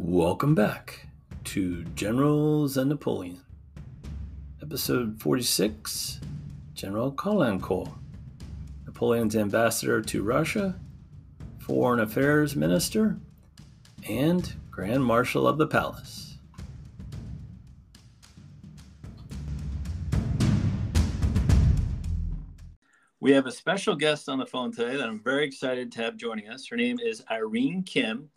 Welcome back to Generals and Napoleon, episode 46 General Caulaincourt, Napoleon's ambassador to Russia, foreign affairs minister, and Grand Marshal of the Palace. We have a special guest on the phone today that I'm very excited to have joining us. Her name is Irene Kim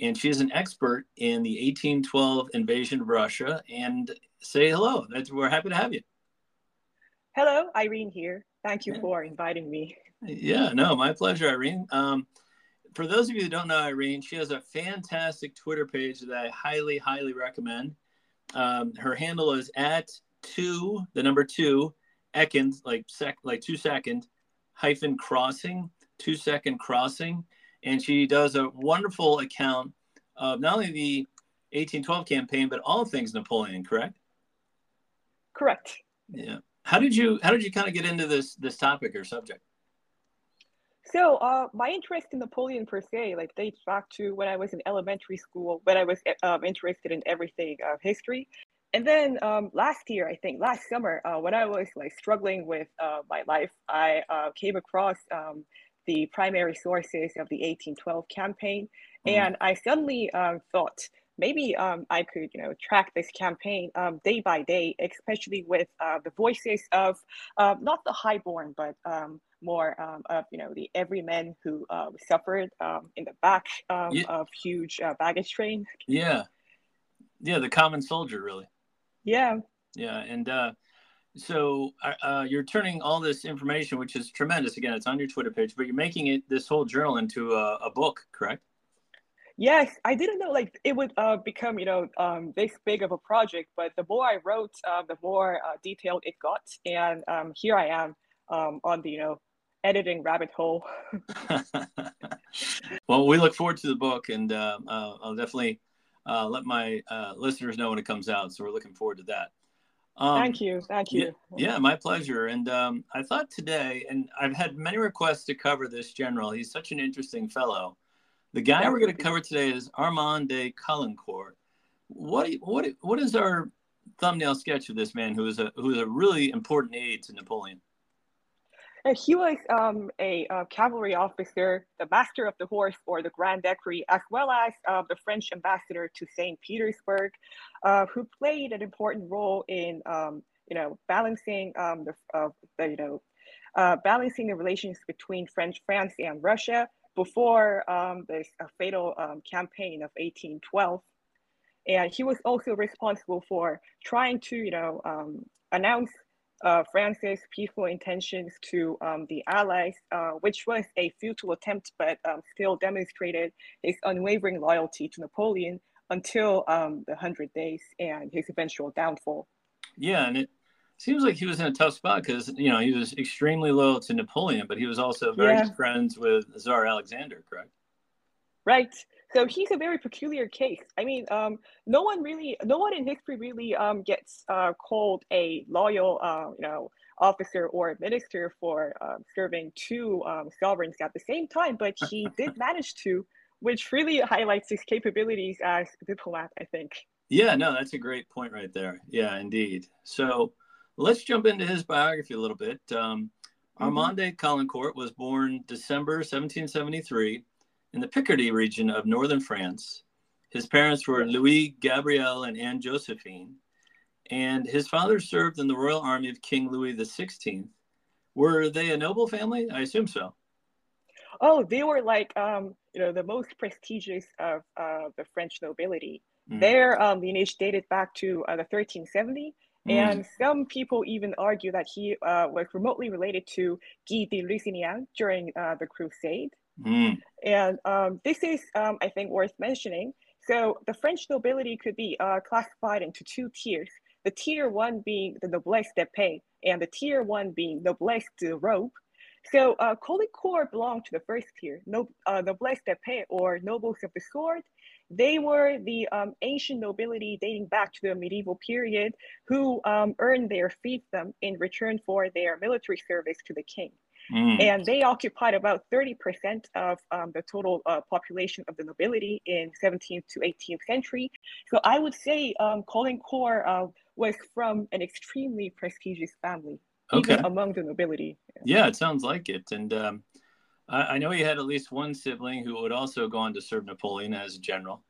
and she is an expert in the 1812 invasion of Russia. And say hello. That's, we're happy to have you. Hello, Irene here. Thank you yeah. for inviting me. Yeah, no, my pleasure, Irene. Um, for those of you who don't know Irene, she has a fantastic Twitter page that I highly, highly recommend. Um, her handle is at two, the number two, Ekins, like sec, like two second hyphen crossing, two second crossing and she does a wonderful account of not only the 1812 campaign but all things Napoleon. Correct? Correct. Yeah. How did you How did you kind of get into this this topic or subject? So uh, my interest in Napoleon per se, like dates back to when I was in elementary school, when I was um, interested in everything of history. And then um, last year, I think last summer, uh, when I was like struggling with uh, my life, I uh, came across um, the primary sources of the 1812 campaign. Mm. And I suddenly um, thought maybe um, I could, you know, track this campaign um, day by day, especially with uh, the voices of uh, not the highborn, but um, more um, of, you know, the everyman who uh, suffered in the back yeah. of huge uh, baggage train. Yeah. Yeah, the common soldier, really. Yeah. Yeah, and uh, so uh, uh, you're turning all this information, which is tremendous. Again, it's on your Twitter page, but you're making it this whole journal into a, a book, correct? Yes, I didn't know like it would uh, become you know um, this big of a project, but the more I wrote, uh, the more uh, detailed it got, and um, here I am um, on the you know editing rabbit hole. well, we look forward to the book, and uh, I'll definitely let my listeners know when it comes out. So we're looking forward to that. Um, Thank you. Thank you. Yeah, yeah my pleasure. And um, I thought today, and I've had many requests to cover this general. He's such an interesting fellow. The guy we're going to cover today is Armand de Caulaincourt. What what what is our thumbnail sketch of this man who is a who is a really important aide to Napoleon? Uh, he was um, a uh, cavalry officer, the master of the horse or the Grand Equerry, as well as uh, the French ambassador to St. Petersburg, uh, who played an important role in, um, you know, balancing um, the, the, you know, uh, balancing the relations between French France and Russia before um, this fatal um, campaign of 1812. And he was also responsible for trying to, you know, um, announce uh, France's peaceful intentions to um, the Allies, uh, which was a futile attempt, but um, still demonstrated his unwavering loyalty to Napoleon until um, the Hundred Days and his eventual downfall. Yeah, and it seems like he was in a tough spot because you know he was extremely loyal to Napoleon, but he was also very yeah. good friends with Tsar Alexander, correct? Right. So he's a very peculiar case. I mean, um, no one really, no one in history really um, gets uh, called a loyal, uh, you know, officer or minister for uh, serving two um, sovereigns at the same time. But he did manage to, which really highlights his capabilities as a diplomat. I think. Yeah, no, that's a great point right there. Yeah, indeed. So let's jump into his biography a little bit. Um, mm-hmm. Armand de was born December 1773 in the Picardy region of northern France. His parents were Louis Gabriel and Anne Josephine, and his father served in the Royal Army of King Louis XVI. Were they a noble family? I assume so. Oh, they were like um, you know the most prestigious of uh, the French nobility. Mm. Their um, lineage dated back to uh, the 1370, mm. and some people even argue that he uh, was remotely related to Guy de Lusignan during uh, the Crusade. Mm. And um, this is, um, I think, worth mentioning. So the French nobility could be uh, classified into two tiers. The tier one being the noblesse d'épée, and the tier one being noblesse de robe. So uh, Caulaincourt belonged to the first tier, no, uh, noblesse d'épée, or nobles of the sword. They were the um, ancient nobility dating back to the medieval period who um, earned their fiefdom in return for their military service to the king. Mm. And they occupied about 30% of um, the total uh, population of the nobility in 17th to 18th century. So I would say um, Caulaincourt uh, was from an extremely prestigious family, okay. even among the nobility. Yeah, it sounds like it. And um, I, I, know he had at least one sibling who would also go on to serve Napoleon as a general.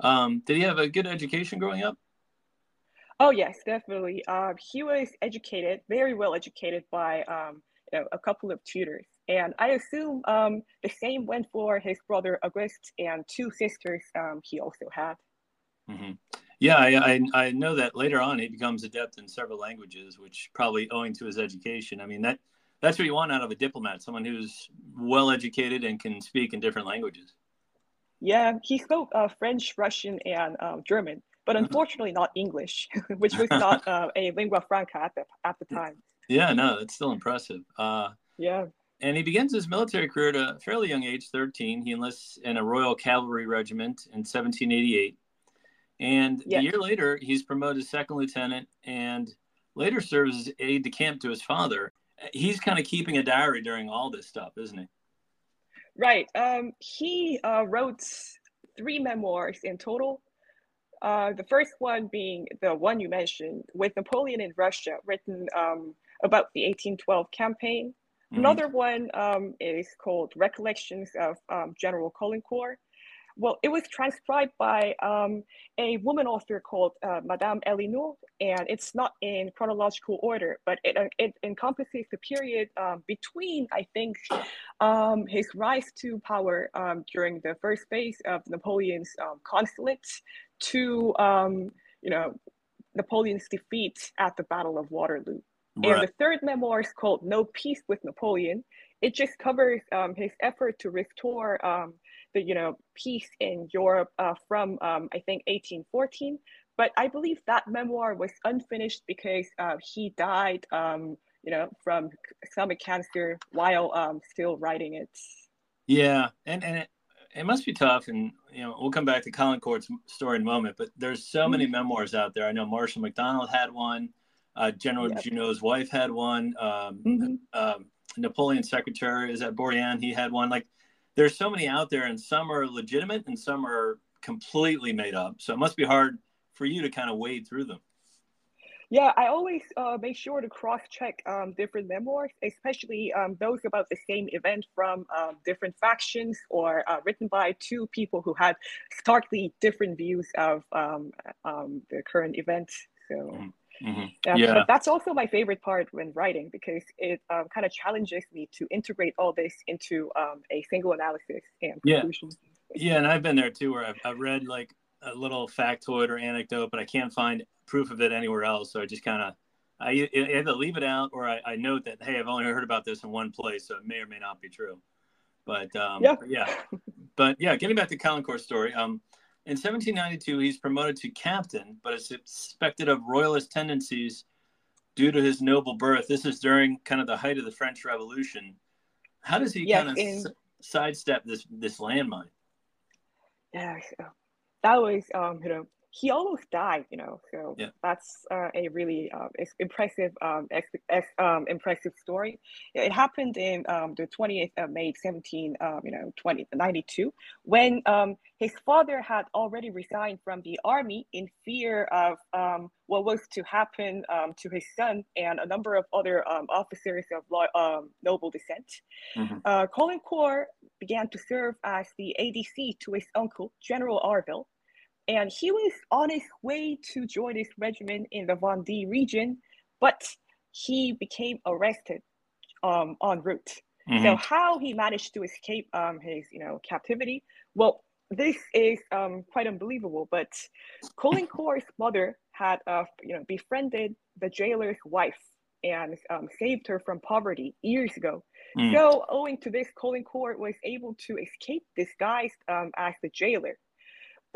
Um, did he have a good education growing up? Oh yes, definitely. Uh, he was educated, very well educated by um, you know, a couple of tutors. And I assume um, the same went for his brother August and two sisters um, he also had. Mm-hmm. Yeah, I, I, I, know that later on he becomes adept in several languages, which probably owing to his education. I mean, that that's what you want out of a diplomat, someone who's well educated and can speak in different languages. Yeah, he spoke uh, French, Russian, and um, German, but uh-huh. unfortunately not English, which was not uh, a lingua franca at the, at the time. Yeah, no, that's still impressive. Uh, yeah. And he begins his military career at a fairly young age, 13. He enlists in a Royal Cavalry Regiment in 1788. And yes. a year later, he's promoted second lieutenant and later serves as aide de camp to his father. He's kind of keeping a diary during all this stuff, isn't he? Right. Um, he uh, wrote three memoirs in total. Uh, the first one being the one you mentioned, with Napoleon in Russia, written um, about the 1812 campaign. Mm-hmm. Another one um, is called Recollections of um, General Caulaincourt. Well, it was transcribed by um, a woman author called uh, Madame Elinoux, and it's not in chronological order, but it, uh, it encompasses the period um, between, I think, um, his rise to power um, during the first phase of Napoleon's consulate to, you know, Napoleon's defeat at the Battle of Waterloo. Right. And the third memoir is called No Peace with Napoleon. It just covers um, his effort to restore um, the you know peace in Europe uh, from um, I think 1814. But I believe that memoir was unfinished because uh, he died um, you know from stomach cancer while um, still writing it. Yeah, and and it, it must be tough, and you know we'll come back to Caulaincourt's story in a moment. But there's so many mm-hmm. memoirs out there. I know Marshal Macdonald had one. Uh, General yep. Junot's wife had one. Um, mm-hmm. um, Napoleon's secretary is at Bourrienne. He had one. Like, there's so many out there, and some are legitimate, and some are completely made up. So it must be hard for you to kind of wade through them. Yeah, I always uh, make sure to cross-check um, different memoirs, especially um, those about the same event from um, different factions or uh, written by two people who had starkly different views of um, um, the current event. So. Mm. Mm-hmm. yeah. that's also my favorite part when writing because it um, kind of challenges me to integrate all this into um, a single analysis and conclusion. Yeah. yeah, and I've been there too, where I've, I've read like a little factoid or anecdote, but I can't find proof of it anywhere else. So I just kind of I either leave it out or I, I, note that hey, I've only heard about this in one place, so it may or may not be true. But um, yeah, but yeah, but yeah. Getting back to Caulaincourt's story, um, in 1792, he's promoted to captain, but is suspected of royalist tendencies due to his noble birth. This is during kind of the height of the French Revolution. How does he yes, kind of in, s- sidestep this this landmine? Yeah, that was um, you know he almost died, you know. So yeah. that's uh, a really uh, impressive, um, ex- ex- um, impressive story. It happened in um, the 20th of May, 17, um, you know, 2092, when um, his father had already resigned from the army in fear of um, what was to happen to his son and a number of other officers of noble descent. Mm-hmm. Uh, Caulaincourt began to serve as the ADC to his uncle, General Arville and he was on his way to join his regiment in the Van Vendée region, but he became arrested um, en route. Mm-hmm. So how he managed to escape um, his, you know, captivity? Well, this is um, quite unbelievable. But Colin Core's mother had, uh, you know, befriended the jailer's wife and um, saved her from poverty years ago. Mm. So, owing to this, Caulaincourt was able to escape disguised um, as the jailer.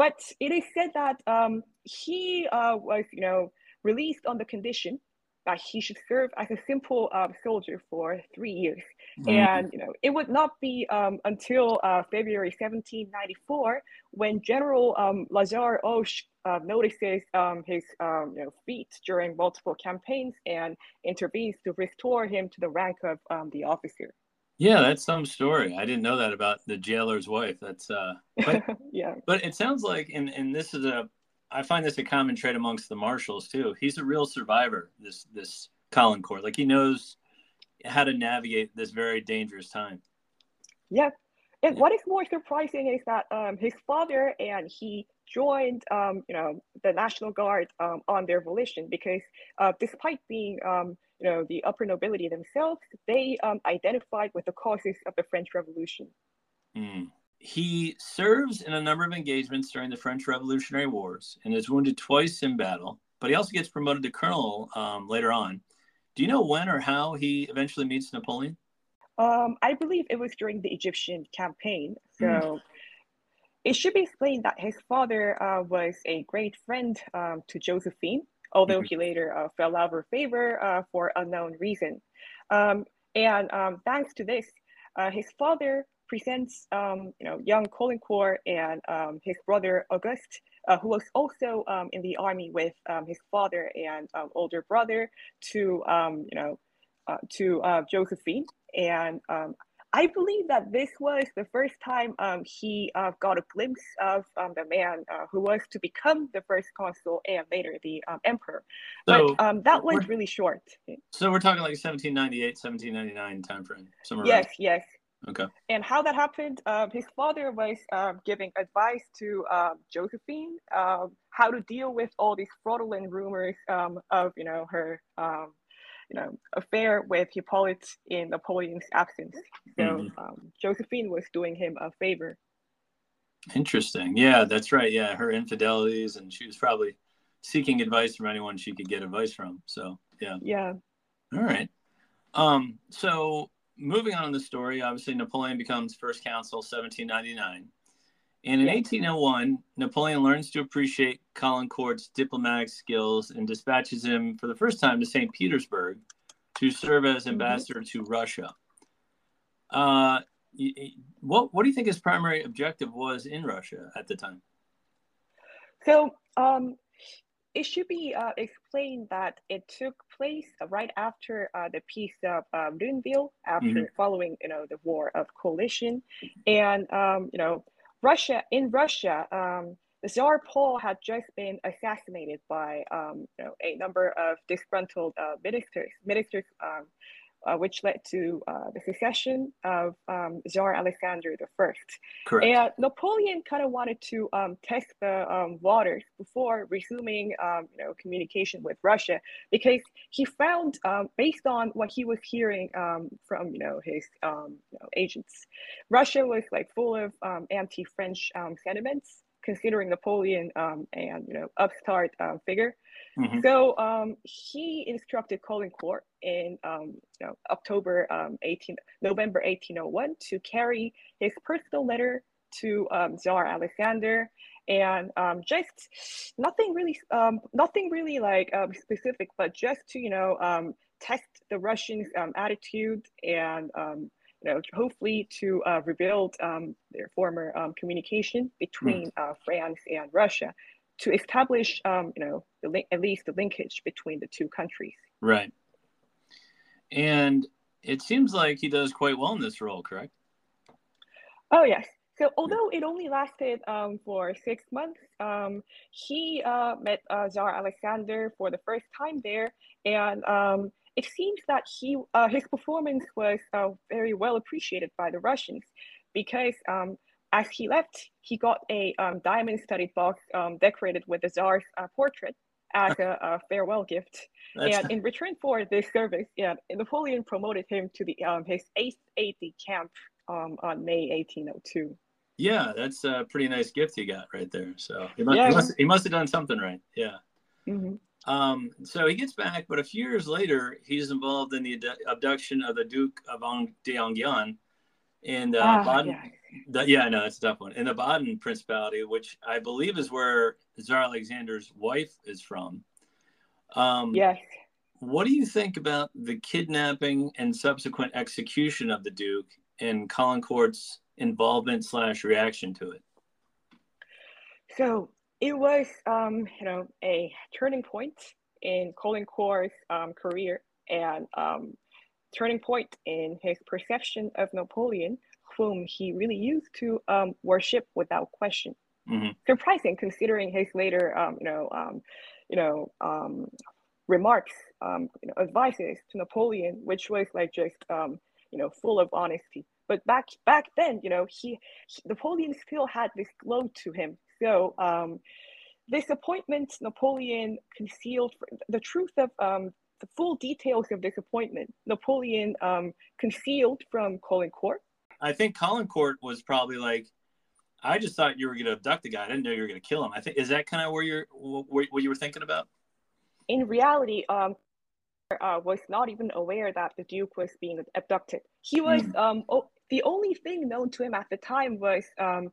But it is said that um, he uh, was, you know, released on the condition that he should serve as a simple uh, soldier for three years. Mm-hmm. And, you know, it would not be um, until uh, February 1794 when General um, Lazare Hoche uh, notices um, his um, you know, feats during multiple campaigns and intervenes to restore him to the rank of um, the officer. Yeah, that's some story. I didn't know that about the jailer's wife. That's uh, but, yeah. But it sounds like, and and this is a, I find this a common trait amongst the marshals too. He's a real survivor. This this Caulaincourt, like he knows how to navigate this very dangerous time. Yeah, and what is more surprising is that um, his father and he joined, um, you know, the National Guard um, on their volition because uh, despite being, um, you know, the upper nobility themselves, they um, identified with the causes of the French Revolution. Mm. He serves in a number of engagements during the French Revolutionary Wars and is wounded twice in battle, but he also gets promoted to colonel um, later on. Do you know when or how he eventually meets Napoleon? Um, I believe it was during the Egyptian campaign. So mm. It should be explained that his father uh, was a great friend um, to Josephine, although mm-hmm. he later uh, fell out of her favor uh, for unknown reason. Um, and um, thanks to this, uh, his father presents, um, you know, young Caulaincourt and um, his brother Auguste, uh, who was also in the army with his father and older brother, to, you know, uh, to uh, Josephine. And um, I believe that this was the first time um, he uh, got a glimpse of um, the man uh, who was to become the first consul and later the um, emperor. So but um, that went really short. So we're talking like 1798, 1799 time frame. Somewhere yes, yes. Okay. And how that happened, uh, his father was uh, giving advice to Josephine how to deal with all these fraudulent rumors um, of, you know, her um, you know, affair with Hippolyte in Napoleon's absence. So mm-hmm. um, Josephine was doing him a favor. Interesting. Yeah, that's right. Yeah, her infidelities, and she was probably seeking advice from anyone she could get advice from. So yeah. Yeah. All right. Um. So moving on in the story, obviously Napoleon becomes first consul, 1799. And in 1801, Napoleon learns to appreciate Caulaincourt's diplomatic skills and dispatches him for the first time to St. Petersburg to serve as mm-hmm. ambassador mm-hmm. to Russia. Uh, what what do you think his primary objective was in Russia at the time? So um, it should be uh, explained that it took place right after uh, the peace of uh, Lunéville, after mm-hmm. following you know the war of coalition, and um, you know Russia, in Russia, um, the Tsar Paul had just been assassinated by um, you know, a number of disgruntled uh, ministers, ministers um, uh, which led to uh, the secession of um, Tsar Alexander I. Correct. And Napoleon kind of wanted to um, test the um, waters before resuming, um, you know, communication with Russia because he found, um, based on what he was hearing um, from, you know, his you know, agents, Russia was like full of anti-French sentiments considering Napoleon um, and you know upstart figure. Mm-hmm. So um, he instructed Caulaincourt in um, you know, October um, 18 November 1801 to carry his personal letter to um, Tsar Alexander and um, just nothing really um, nothing really like um, specific but just to you know um, test the Russians um, attitude and um, you know, hopefully to uh, rebuild um, their former um, communication between mm. uh, France and Russia to establish, um, you know, the at least the linkage between the two countries. Right. And it seems like he does quite well in this role, correct? Oh, yes. So although it only lasted um, for six months, um, he uh, met uh, Tsar Alexander for the first time there, and um, it seems that he uh, his performance was uh, very well appreciated by the Russians because um, as he left, he got a um, diamond-studded box um, decorated with the Tsar's uh, portrait as a, a farewell gift. That's and in return for this service, yeah, Napoleon promoted him to the um, his eighth aide de camp um, on May 1802. Yeah, that's a pretty nice gift he got right there. So he must, yeah. he must, he must have done something right. Yeah. Mm-hmm. Um, so he gets back, but a few years later, he's involved in the abduction of the Duke of d'Enghien in uh, ah, Baden. Yeah. The, yeah, no, that's a tough one. In the Baden Principality, which I believe is where Tsar Alexander's wife is from. Um, yes. What do you think about the kidnapping and subsequent execution of the Duke and Caulaincourt's involvement slash reaction to it? So it was, um, you know, a turning point in Caulaincourt's um, career, and um, turning point in his perception of Napoleon, whom he really used to um, worship without question. Mm-hmm. Surprising considering his later, um, you know, um, you know, um, remarks, um, you know, advices to Napoleon, which was like just, um, you know, full of honesty. But back back then, you know, he, he Napoleon still had this glow to him. So this appointment, Napoleon concealed the truth of the full details of this appointment. Napoleon concealed from Caulaincourt I think Caulaincourt was probably like, I just thought you were going to abduct the guy. I didn't know you were going to kill him. I think is that kind of where you're what, what you were thinking about? In reality, um, uh, was not even aware that the Duke was being abducted. He was mm. um oh, the only thing known to him at the time was um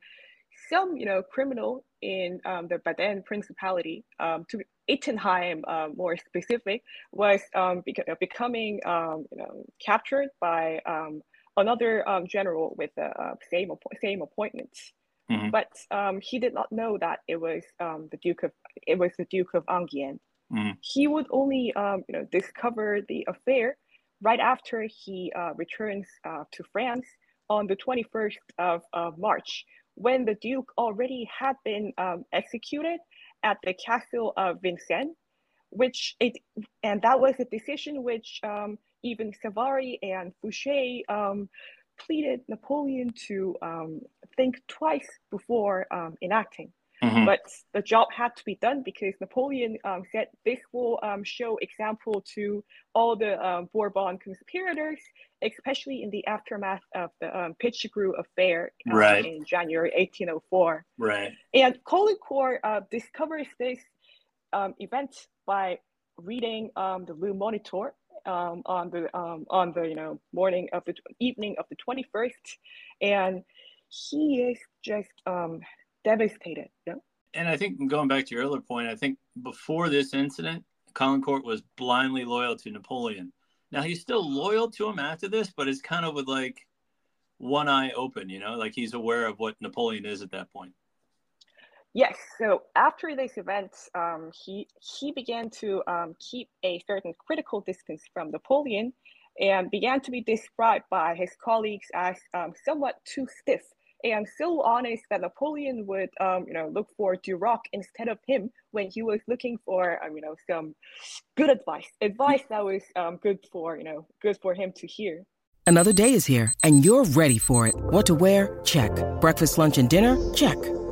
some you know criminal in um, the Baden Principality um, to Ettenheim, uh, more specific, was um, becoming um, you know captured by um, another um, general with the uh, same same appointments. Mm-hmm. But um, he did not know that it was um, the Duke of it was the Duke of Enghien. Mm-hmm. He would only um, you know discover the affair right after he uh, returns uh, to France on the 21st of, of March, when the Duke already had been um, executed at the castle of Vincennes, which it and that was a decision which um, even Savary and Fouché um, pleaded Napoleon to um, think twice before um, enacting. Mm-hmm. But the job had to be done because Napoleon um, said this will um, show example to all the um, Bourbon conspirators, especially in the aftermath of the um, Pichegru affair right. in January 1804. Right. And Caulaincourt uh, discovers this event by reading the Le Moniteur, um, on the um, on the you know morning of the evening of the 21st and he is just um, devastated yeah and i think going back to your earlier point i think before this incident Caulaincourt was blindly loyal to napoleon. Now he's still loyal to him after this but it's kind of with like one eye open you know? Like he's aware of what napoleon is at that point Yes. So after this event, um, he he began to um, keep a certain critical distance from Napoleon, and began to be described by his colleagues as um, somewhat too stiff and so honest that Napoleon would, um, you know, look for Duroc instead of him when he was looking for, um, you know, some good advice, advice that was um, good for, you know, good for him to hear. Another day is here, and you're ready for it. What to wear? Check. Breakfast, lunch, and dinner? Check.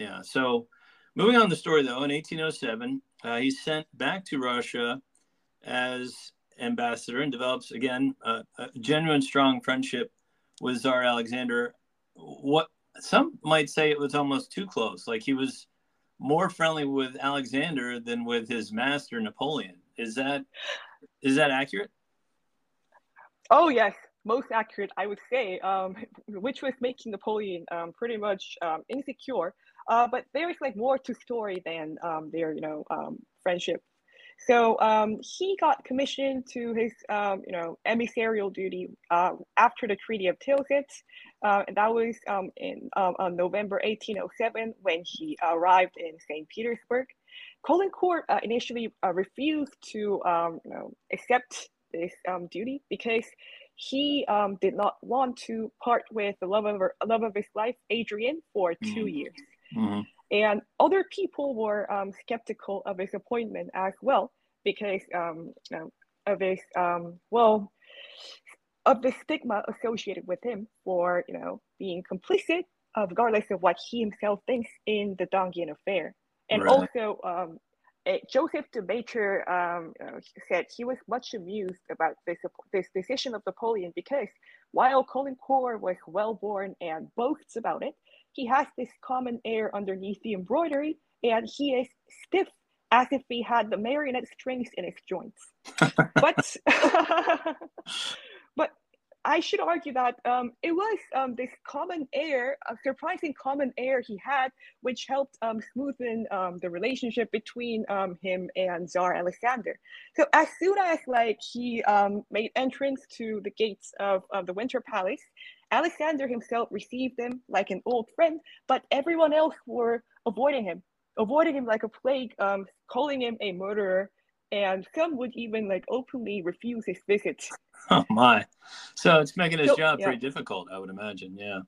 Yeah. So moving on the story, though, in 1807, uh, he's sent back to Russia as ambassador and develops, again, uh, a genuine, strong friendship with Tsar Alexander. What some might say it was almost too close. Like he was more friendly with Alexander than with his master Napoleon. Is that is that accurate? Oh yes, most accurate, I would say. Um, which was making Napoleon um, pretty much um, insecure uh, but there's like more to story than um, their, you know, um, friendship. So um, he got commissioned to his, you know, emissarial duty uh, after the Treaty of Tilsit. Uh, and that was in on November 1807 when he arrived in St. Petersburg. Caulaincourt uh, initially uh, refused to, you know, accept this um, duty because he um, did not want to part with the love of, love of his life, Adrienne, for two mm. years. Mm-hmm. And other people were um, skeptical of his appointment as well because um, of his um, well of the stigma associated with him for you know being complicit uh, regardless of what he himself thinks in the d'Enghien affair. And Right. also, um, Joseph de um, uh, said he was much amused about this, this decision of Napoleon because while Caulaincourt was well born and boasts about it, he has this common air underneath the embroidery and he is stiff as if he had the marionette strings in his joints. but but I should argue that um, it was um, this common air, a surprising common air he had, which helped um, smoothen um, the relationship between um, him and Tsar Alexander. So as soon as like he um, made entrance to the gates of, of the Winter Palace, Alexander himself received him like an old friend, but everyone else were avoiding him, avoiding him like a plague, calling him a murderer, and some would even like openly refuse his visits. Oh my! So it's making his So, job yeah. pretty difficult, I would imagine. Yeah.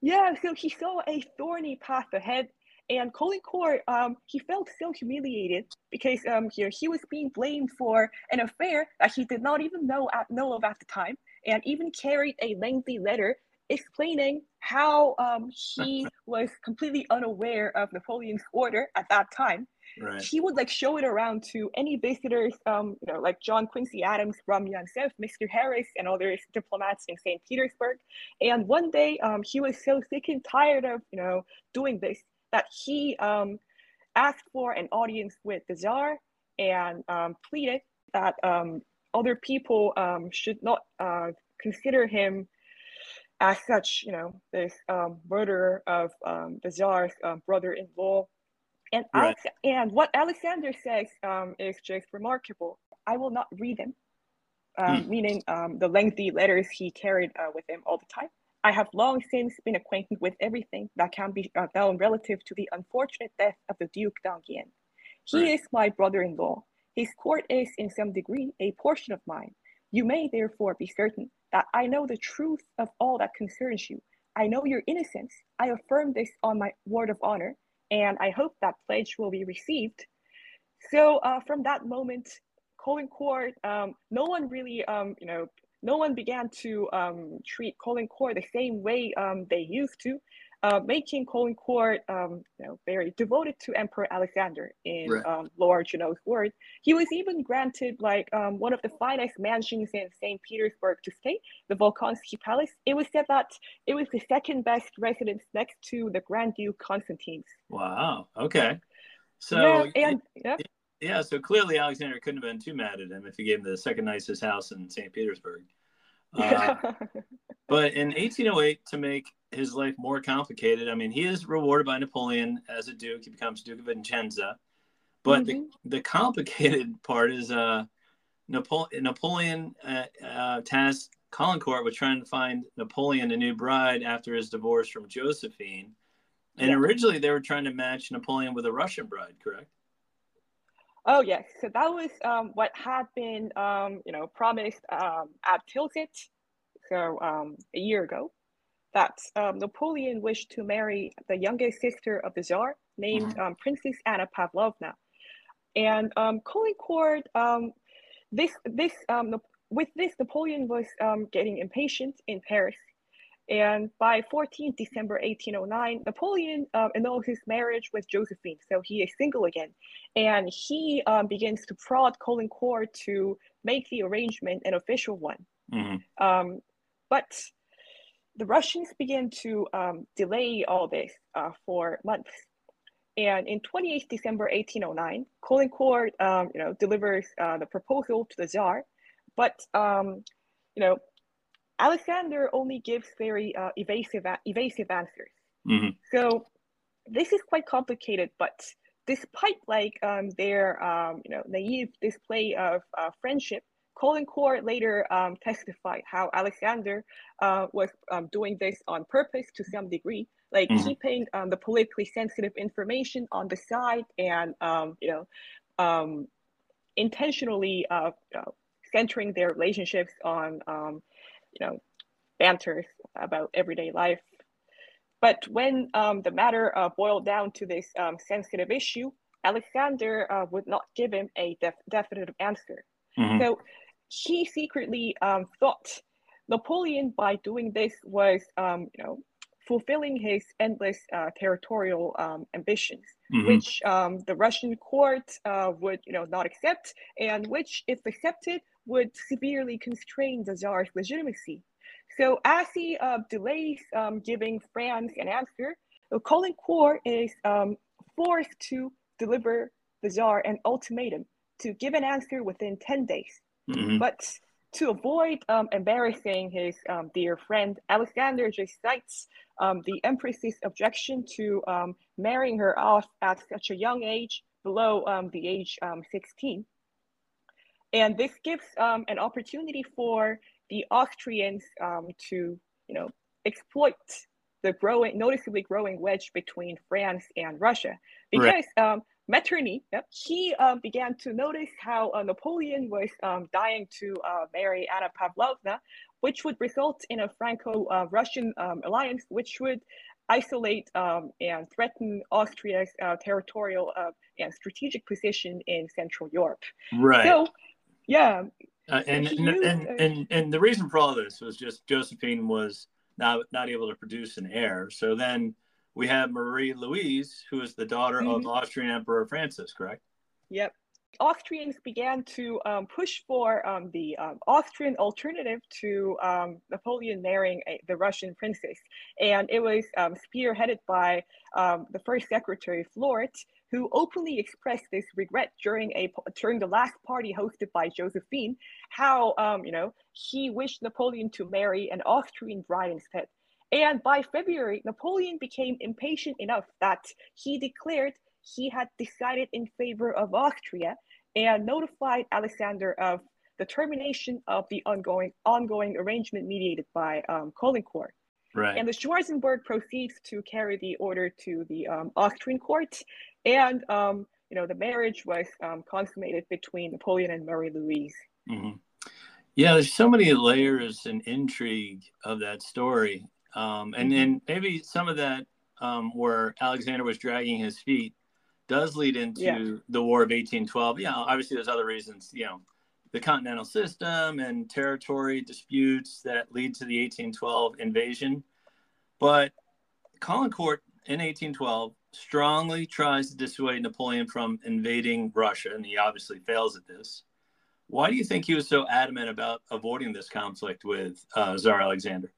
Yeah, so he saw a thorny path ahead, and Caulaincourt, um, he felt so humiliated because um, here he was being blamed for an affair that he did not even know at, know of at the time, and even carried a lengthy letter explaining how um, he was completely unaware of Napoleon's order at that time. Right. He would like show it around to any visitors, um, you know, like John Quincy Adams, Ram Yonsef, Mr. Harris, and other diplomats in St. Petersburg. And one day, um, he was so sick and tired of, you know, doing this that he um, asked for an audience with the Tsar and um, pleaded that um, other people um, should not uh, consider him as such, you know, this um, murderer of um, the Tsar's um, brother-in-law. And Right. And what Alexander says um, is just remarkable. I will not read them, um, meaning um, the lengthy letters he carried uh, with him all the time. I have long since been acquainted with everything that can be uh, known relative to the unfortunate death of the Duke d'Enghien. He Right. is my brother-in-law. His court is, in some degree, a portion of mine. You may therefore be certain that I know the truth of all that concerns you. I know your innocence. I affirm this on my word of honor, and I hope that pledge will be received. So uh, from that moment, Caulaincourt, um, no one really, um, you know, no one began to um, treat Caulaincourt the same way um, they used to, uh, making Caulaincourt, um, you know, very devoted to Emperor Alexander. In Right. um, Laure Junot's word, he was even granted like um, one of the finest mansions in Saint Petersburg to stay, the Volkonsky Palace. It was said that it was the second best residence next to the Grand Duke Constantine's. Wow. Okay. So yeah, and yeah. yeah, so clearly Alexander couldn't have been too mad at him if he gave him the second nicest house in St. Petersburg. Uh, but in 1808, to make his life more complicated, I mean, he is rewarded by Napoleon as a duke. He becomes Duke of Vicenza. But Mhm. the, the complicated part is uh, Napole- Napoleon uh, uh, tasked Caulaincourt with trying to find Napoleon a new bride after his divorce from Josephine. And Yeah. originally they were trying to match Napoleon with a Russian bride, correct? Oh yes, so that was um, what had been um, you know promised um, at Tilsit, so um, a year ago, that um, Napoleon wished to marry the youngest sister of the Tsar, named um, Princess Anna Pavlovna, and um, Caulaincourt, um, this this um, with this Napoleon was um, getting impatient in Paris, and by 14 December 1809, Napoleon um, annuls his marriage with Josephine, so he is single again and he um, begins to prod Caulaincourt to make the arrangement an official one. Mhm. Um, but the Russians begin to um, delay all this uh, for months. And in 28 December 1809, Caulaincourt, um, you know, delivers uh, the proposal to the Tsar, but um, you know, Alexander only gives very uh, evasive evasive answers. Mhm. So this is quite complicated, but despite like um, their um, you know naive display of uh, friendship, Caulaincourt later um, testified how Alexander uh, was um, doing this on purpose to some degree, like Mhm. keeping um, the politically sensitive information on the side and um, you know um, intentionally uh, uh, centering their relationships on um, you know banter about everyday life. But when um, the matter uh, boiled down to this um, sensitive issue, Alexander uh, would not give him a def- definitive answer. Mhm. So he secretly um, thought Napoleon, by doing this, was um, you know fulfilling his endless uh, territorial um, ambitions, mm-hmm. which um, the Russian court uh, would, you know, not accept, and which, if accepted, would severely constrain the Tsar's legitimacy. So, as he uh, delays um, giving France an answer, Caulaincourt is um, forced to deliver the Tsar an ultimatum to give an answer within 10 days. Mm-hmm. But to avoid um, embarrassing his um, dear friend, Alexander just cites um, the Empress's objection to um, marrying her off at such a young age, below um, the age um, 16. And this gives an opportunity for the Austrians to, you know, exploit the growing, noticeably growing wedge between France and Russia, because right. Metternich, yep, he uh, began to notice how uh, Napoleon was um, dying to uh, marry Anna Pavlovna, which would result in a Franco-Russian um, alliance, which would isolate um, and threaten Austria's uh, territorial uh, and strategic position in Central Europe. Right. So, yeah. Uh, and, and, and, and, and the reason for all this was just Josephine was not, not able to produce an heir. So then we have Marie Louise, who is the daughter mm-hmm. of Austrian Emperor Francis, correct? Yep. Austrians began to um, push for um, the um, Austrian alternative to um, Napoleon marrying a, the Russian princess. And it was um, spearheaded by um, the first secretary, Floret, who openly expressed this regret during a during the last party hosted by Josephine, how you know he wished Napoleon to marry an Austrian bride instead. And by February, Napoleon became impatient enough that he declared he had decided in favor of Austria and notified Alexander of the termination of the ongoing ongoing arrangement mediated by um, Caulaincourt. Right. And the Schwarzenberg proceeds to carry the order to the um, Austrian court, and um, you know the marriage was um, consummated between Napoleon and Marie Louise. Mm-hmm. Yeah, there's so many layers and intrigue of that story. Um, and then mm-hmm. maybe some of that um, where Alexander was dragging his feet does lead into yeah. the War of 1812. Yeah, obviously there's other reasons, you know, the continental system and territory disputes that lead to the 1812 invasion. But Caulaincourt in 1812 strongly tries to dissuade Napoleon from invading Russia, and he obviously fails at this. Why do you think he was so adamant about avoiding this conflict with uh, Tsar Alexander?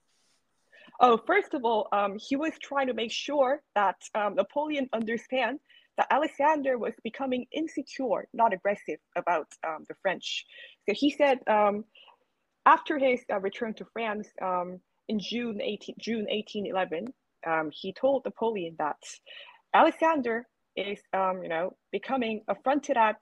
Oh, first of all, um, he was trying to make sure that um, Napoleon understand that Alexander was becoming insecure, not aggressive about um, the French. So he said um, after his uh, return to France um, in June 18, June 1811, um, he told Napoleon that Alexander is, you know, becoming affronted at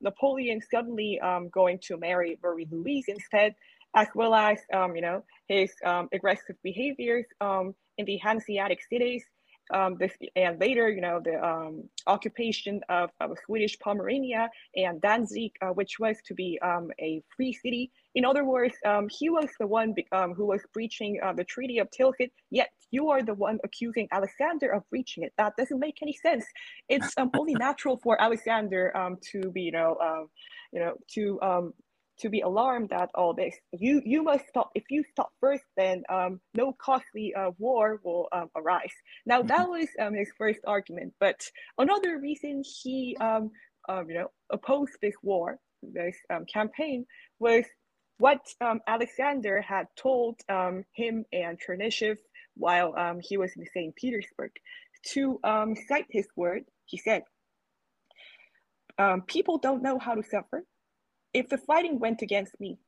Napoleon suddenly going to marry Marie Louise instead as well as um, you know his um, aggressive behaviors um, in the Hanseatic cities. Um, this, and later, you know, the um, occupation of, of Swedish Pomerania and Danzig, uh, which was to be um, a free city. In other words, he was the one who was breaching uh, the Treaty of Tilsit, yet you are the one accusing Alexander of breaching it. That doesn't make any sense. It's only natural for Alexander to be, you know, uh, you know, to to be alarmed at all this. You you must stop. If you stop first, then um, no costly uh, war will um, arise. Now mm-hmm. that was um, his first argument, but another reason he um, um, you know opposed this war, this um, campaign, was what um, Alexander had told um, him and Chernyshev while um, he was in St. Petersburg. To um, cite his word, he said, um, People don't know how to suffer if the fighting went against me,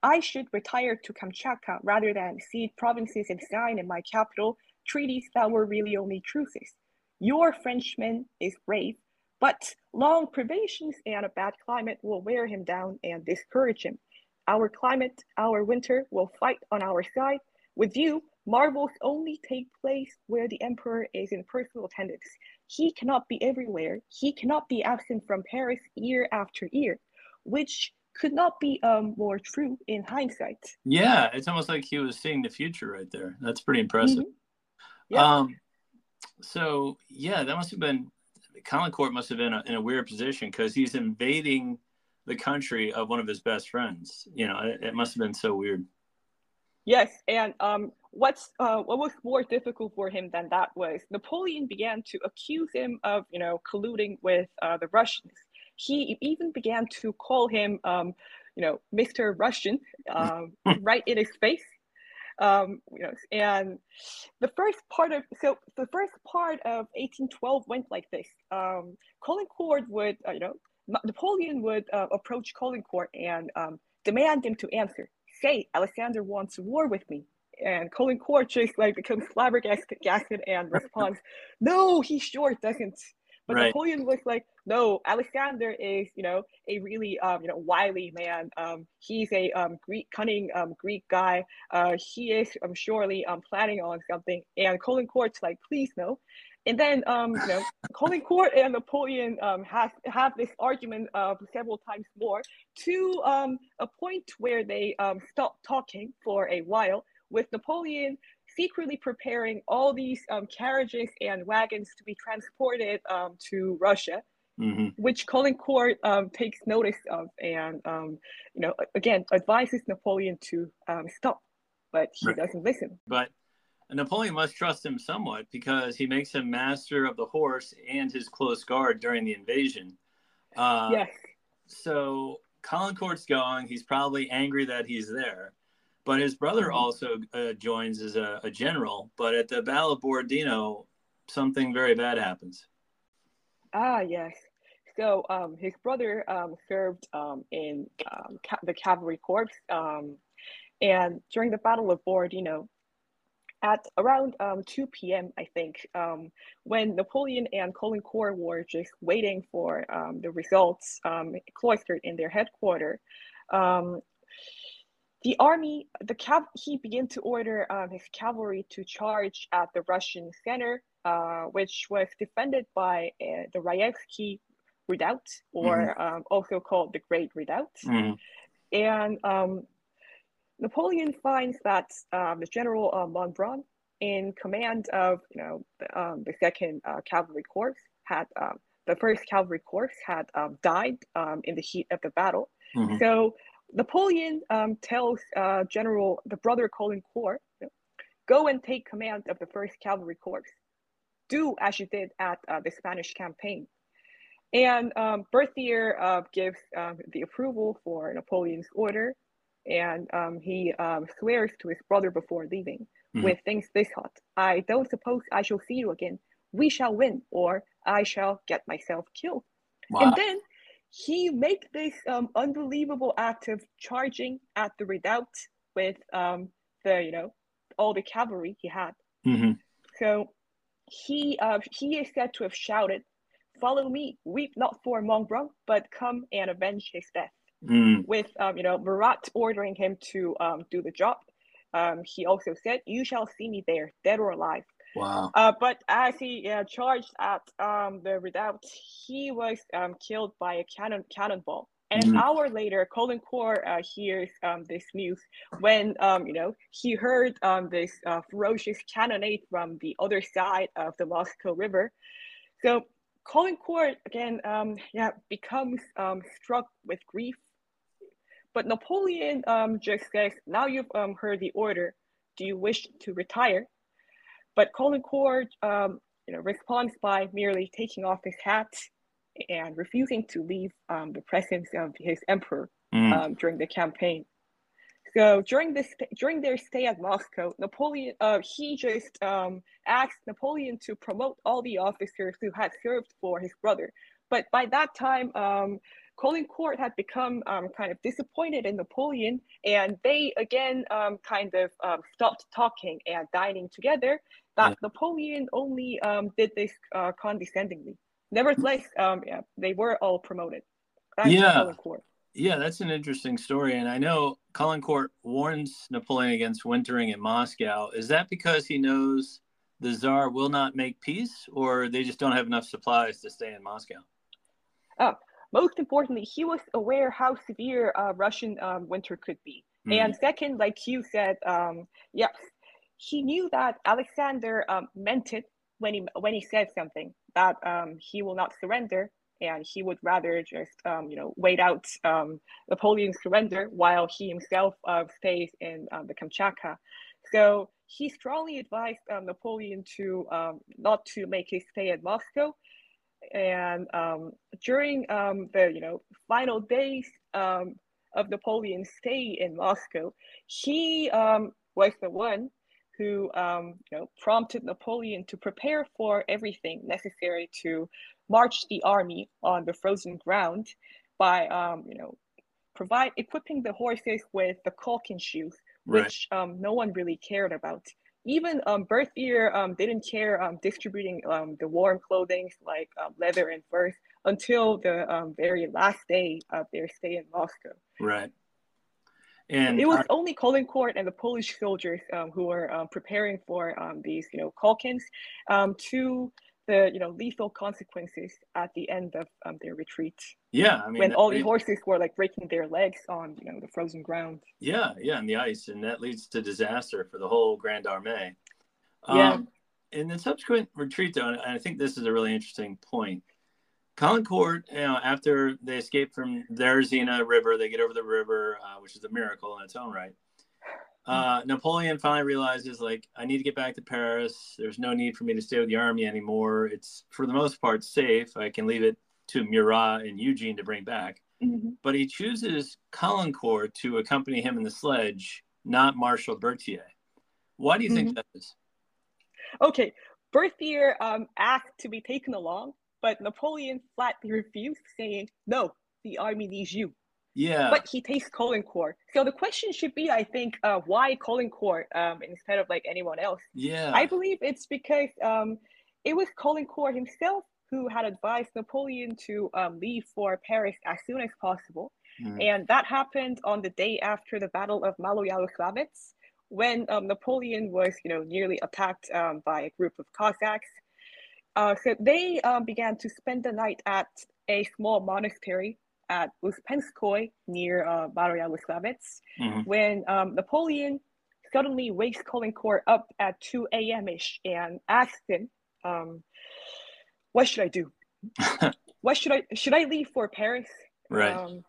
I should retire to Kamchatka rather than cede provinces and sign in my capital treaties that were really only truces. Your Frenchman is brave, but long privations and a bad climate will wear him down and discourage him. Our climate, our winter will fight on our side. With you, marvels only take place where the emperor is in personal attendance. He cannot be everywhere. He cannot be absent from Paris year after year which could not be um, more true in hindsight. Yeah, it's almost like he was seeing the future right there. That's pretty impressive. Mm-hmm. Yeah. Um, so yeah, that must have been Caulaincourt must have been a, in a weird position because he's invading the country of one of his best friends. You know, it, it must have been so weird. Yes, and um, what's uh, what was more difficult for him than that was Napoleon began to accuse him of you know colluding with uh, the Russians. He even began to call him um, you know Mr. Russian um, right in his face. Um, you know, and the first part of so the first part of 1812 went like this. Um, Caulaincourt would uh, you know Napoleon would uh, approach Caulaincourt and um, demand him to answer. Say, Alexander wants war with me. And Caulaincourt just like becomes flabbergasted and responds, No, he sure doesn't. But right. Napoleon was like, No, Alexander is, you know, a really, um, you know, wily man. Um, he's a um, Greek, cunning um, Greek guy. Uh, he is, I'm um, surely um, planning on something. And Caulaincourt's like, Please no. And then, um, you know, Caulaincourt and Napoleon um, have, have this argument uh, several times more to um, a point where they um, stop talking for a while, with Napoleon secretly preparing all these um, carriages and wagons to be transported um, to Russia. Mm-hmm. Which Caulaincourt um, takes notice of, and um, you know, again advises Napoleon to um, stop, but he right. doesn't listen. But Napoleon must trust him somewhat because he makes him master of the horse and his close guard during the invasion. Uh, yes. So Caulaincourt's going. He's probably angry that he's there. But his brother mm-hmm. also uh, joins as a, a, general. But at the Battle of Borodino, something very bad happens. Ah, yes. So um, his brother um, served um, in um, ca- the cavalry corps. Um, and during the Battle of Borodino, at around um, 2 p.m., I think, um, when Napoleon and Caulaincourt were just waiting for um, the results um, cloistered in their headquarters, um, the army, the cav- he began to order um, his cavalry to charge at the Russian center, uh, which was defended by uh, the Raevski Redoubt, or mm-hmm. also called the Great Redoubt. Mm-hmm. And Napoleon finds that um, the General uh, Montbrun, in command of you know the, um, the Second uh, Cavalry Corps, had um, the First Cavalry Corps had um, died um, in the heat of the battle. Mm-hmm. So Napoleon um, tells uh, General the brother you know, go and take command of the First Cavalry Corps. Do as you did at uh, the Spanish campaign. And um, Berthier uh, gives um, the approval for Napoleon's order, and um, he um, swears to his brother before leaving mm-hmm. with things this hot. I don't suppose I shall see you again. We shall win, or I shall get myself killed. Wow. And then he make this um, unbelievable act of charging at the redoubt with um, the you know all the cavalry he had. Mm-hmm. So he uh, he is said to have shouted, "Follow me, weep not for Montbrun, but come and avenge his death." Mm. with um, you know Murat ordering him to um, do the job. Um, he also said, "You shall see me there, dead or alive." Wow. Uh, but as he uh, charged at um, the redoubt, he was um, killed by a cannon cannonball. And mm-hmm. an hour later, Caulaincourt uh, hears um, this news when um, you know he heard um, this uh, ferocious cannonade from the other side of the Moscow River. So Caulaincourt again, um, yeah, becomes um, struck with grief but Napoleon um, just says, now you've um, heard the order. Do you wish to retire? But Caulaincourt um, you know, responds by merely taking off his hat and refusing to leave um, the presence of his emperor mm. um, during the campaign. So during this during their stay at Moscow, Napoleon uh, he just um, asked Napoleon to promote all the officers who had served for his brother. But by that time, um, Caulaincourt had become um, kind of disappointed in Napoleon, and they again um, kind of um, stopped talking and dining together. But yeah. Napoleon only um, did this uh, condescendingly. Nevertheless, um, yeah, they were all promoted. That's yeah. Yeah, that's an interesting story. And I know Caulaincourt warns Napoleon against wintering in Moscow. Is that because he knows the Tsar will not make peace, or they just don't have enough supplies to stay in Moscow? Oh, most importantly, he was aware how severe uh, Russian um, winter could be. Mm. And second, like you said, um, yes, he knew that Alexander um, meant it when he when he said something that um, he will not surrender. and he would rather just, um, you know, wait out um, Napoleon's surrender while he himself uh, stays in um, the Kamchatka. So he strongly advised um, Napoleon to um, not to make his stay at Moscow. And um, during the, you know, final days of Napoleon's stay in Moscow, he was the one who um, you know, prompted Napoleon to prepare for everything necessary to march the army on the frozen ground by um, you know provide equipping the horses with the calkin shoes, which right. um, no one really cared about. Even um, Berthier um, didn't care um, distributing um, the warm clothing like um, leather and furs until the um, very last day of their stay in Moscow. Right. And it was only Caulaincourt and the Polish soldiers um, who were um, preparing for um, these, you know, calkins um, to the, you know, lethal consequences at the end of um, their retreat. Yeah, I mean, when all the horses were like breaking their legs on, you know, the frozen ground. Yeah, yeah, on the ice, and that leads to disaster for the whole Grand Armée. yeah. In the subsequent retreat, though, and I think this is a really interesting point. Caulaincourt, you know, after they escape from the Berezina River, they get over the river, uh, which is a miracle in its own right. Uh, Napoleon finally realizes, like, I need to get back to Paris. There's no need for me to stay with the army anymore. It's, for the most part, safe. I can leave it to Murat and Eugene to bring back. Mm-hmm. But he chooses Caulaincourt to accompany him in the sledge, not Marshal Berthier. Why do you mm-hmm. think that is? Okay, Berthier um, asked to be taken along but Napoleon flatly refused, saying, No, the army needs you. Yeah. But he takes Caulaincourt. So the question should be, I think, uh, why Caulaincourt um, instead of like anyone else? Yeah. I believe it's because um, it was Caulaincourt himself who had advised Napoleon to um, leave for Paris as soon as possible. Mm. And that happened on the day after the Battle of Maloyaroslavets, when um, Napoleon was, you know, nearly attacked um, by a group of Cossacks. Uh, so they um, began to spend the night at a small monastery at Uspenskoy near uh, mm-hmm. when um, Napoleon suddenly wakes Caulaincourt up at 2 a.m. ish and asks him, um, "What should I do? what should I should I leave for Paris? Right. Um,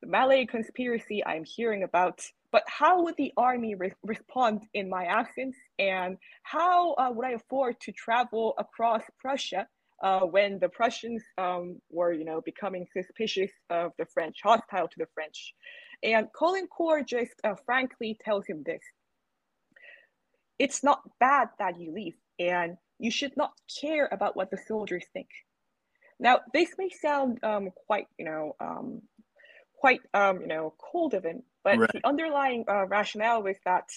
the Malet conspiracy I'm hearing about but how would the army re- respond in my absence? And how uh, would I afford to travel across Prussia uh, when the Prussians um, were, you know, becoming suspicious of the French, hostile to the French? And Caulaincourt just uh, frankly tells him this. It's not bad that you leave, and you should not care about what the soldiers think. Now, this may sound um, quite, you know, um, quite, um, you know, cold of him, but right. the underlying uh, rationale was that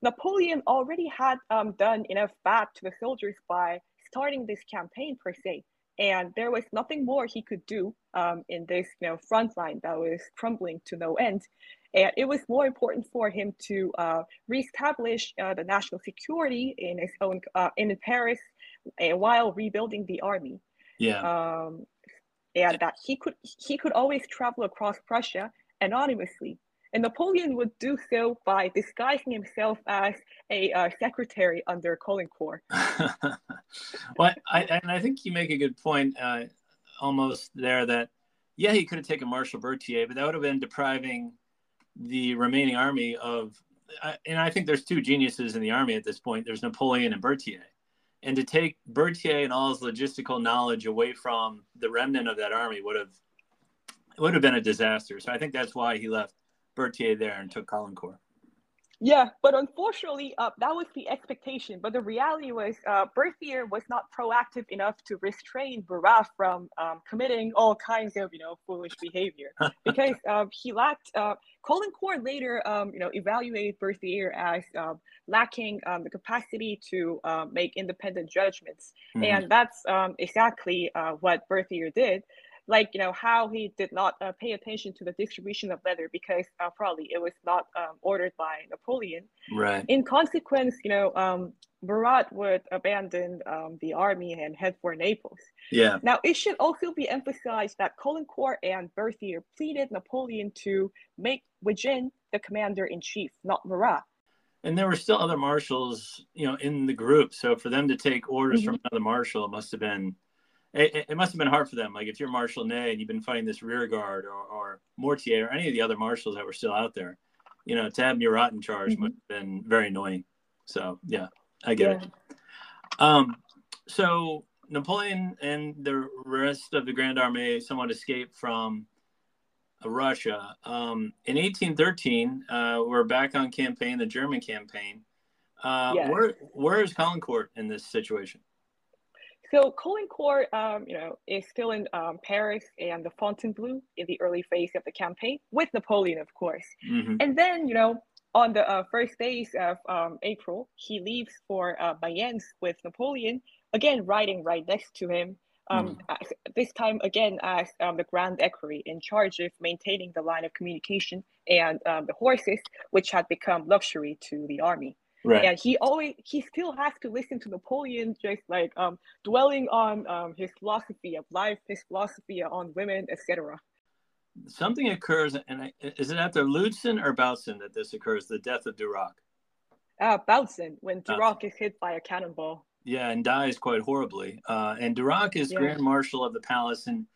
Napoleon already had um, done enough bad to the soldiers by starting this campaign per se, and there was nothing more he could do um, in this you know front line that was crumbling to no end. And it was more important for him to uh, reestablish uh, the national security in his own uh, in Paris, uh, while rebuilding the army. Yeah. Um, and that he could he could always travel across Prussia anonymously and Napoleon would do so by disguising himself as a uh, secretary under Caulaincourt. well, I, and I think you make a good point uh, almost there that, yeah, he could have taken Marshal Berthier, but that would have been depriving the remaining army of, uh, and I think there's two geniuses in the army at this point. There's Napoleon and Berthier. And to take Berthier and all his logistical knowledge away from the remnant of that army would have would have been a disaster. So I think that's why he left Berthier there and took Caulaincourt. Yeah, but unfortunately, uh, that was the expectation. But the reality was, uh, Berthier was not proactive enough to restrain Murat from um, committing all kinds of, you know, foolish behavior because um, he lacked. Uh, Caulaincourt later, um, you know, evaluated Berthier as um, lacking um, the capacity to uh, make independent judgments, mm-hmm. and that's um, exactly uh, what Berthier did like you know how he did not uh, pay attention to the distribution of leather because uh, probably it was not um, ordered by Napoleon. Right. In consequence, you know, um, Murat would abandon um, the army and head for Naples. Yeah. Now it should also be emphasized that Caulaincourt and Berthier pleaded Napoleon to make Eugene the commander in chief, not Murat. And there were still other marshals, you know, in the group. So for them to take orders mm-hmm. from another marshal, it must have been it, it, must have been hard for them. Like if you're Marshal Ney and you've been fighting this rear guard or, or Mortier or any of the other marshals that were still out there, you know, to have Murat in charge mm-hmm. must have been very annoying. So yeah, I get yeah. it. Um, so Napoleon and the rest of the Grand Armée somewhat escaped from Russia. Um, in 1813, uh, we're back on campaign, the German campaign. Uh, yes. Where where is Caulaincourt in this situation? So Caulaincourt, um, you know, is still in um, Paris and the Fontainebleau in the early phase of the campaign with Napoleon, of course. Mm-hmm. And then, you know, on the uh, first days of um, April, he leaves for uh, Mayence with Napoleon, again riding right next to him. Um, mm. This time again as um, the Grand Equerry in charge of maintaining the line of communication and um, the horses, which had become luxury to the army. Right. And he always he still has to listen to Napoleon, just like um, dwelling on um, his philosophy of life, his philosophy on women, etc. Something occurs, and I, is it after Lutzen or Bautzen that this occurs? The death of Duroc. Uh, Bautzen, when Duroc is hit by a cannonball. Yeah, and dies quite horribly. Uh, and Duroc is yeah. Grand Marshal of the palace, and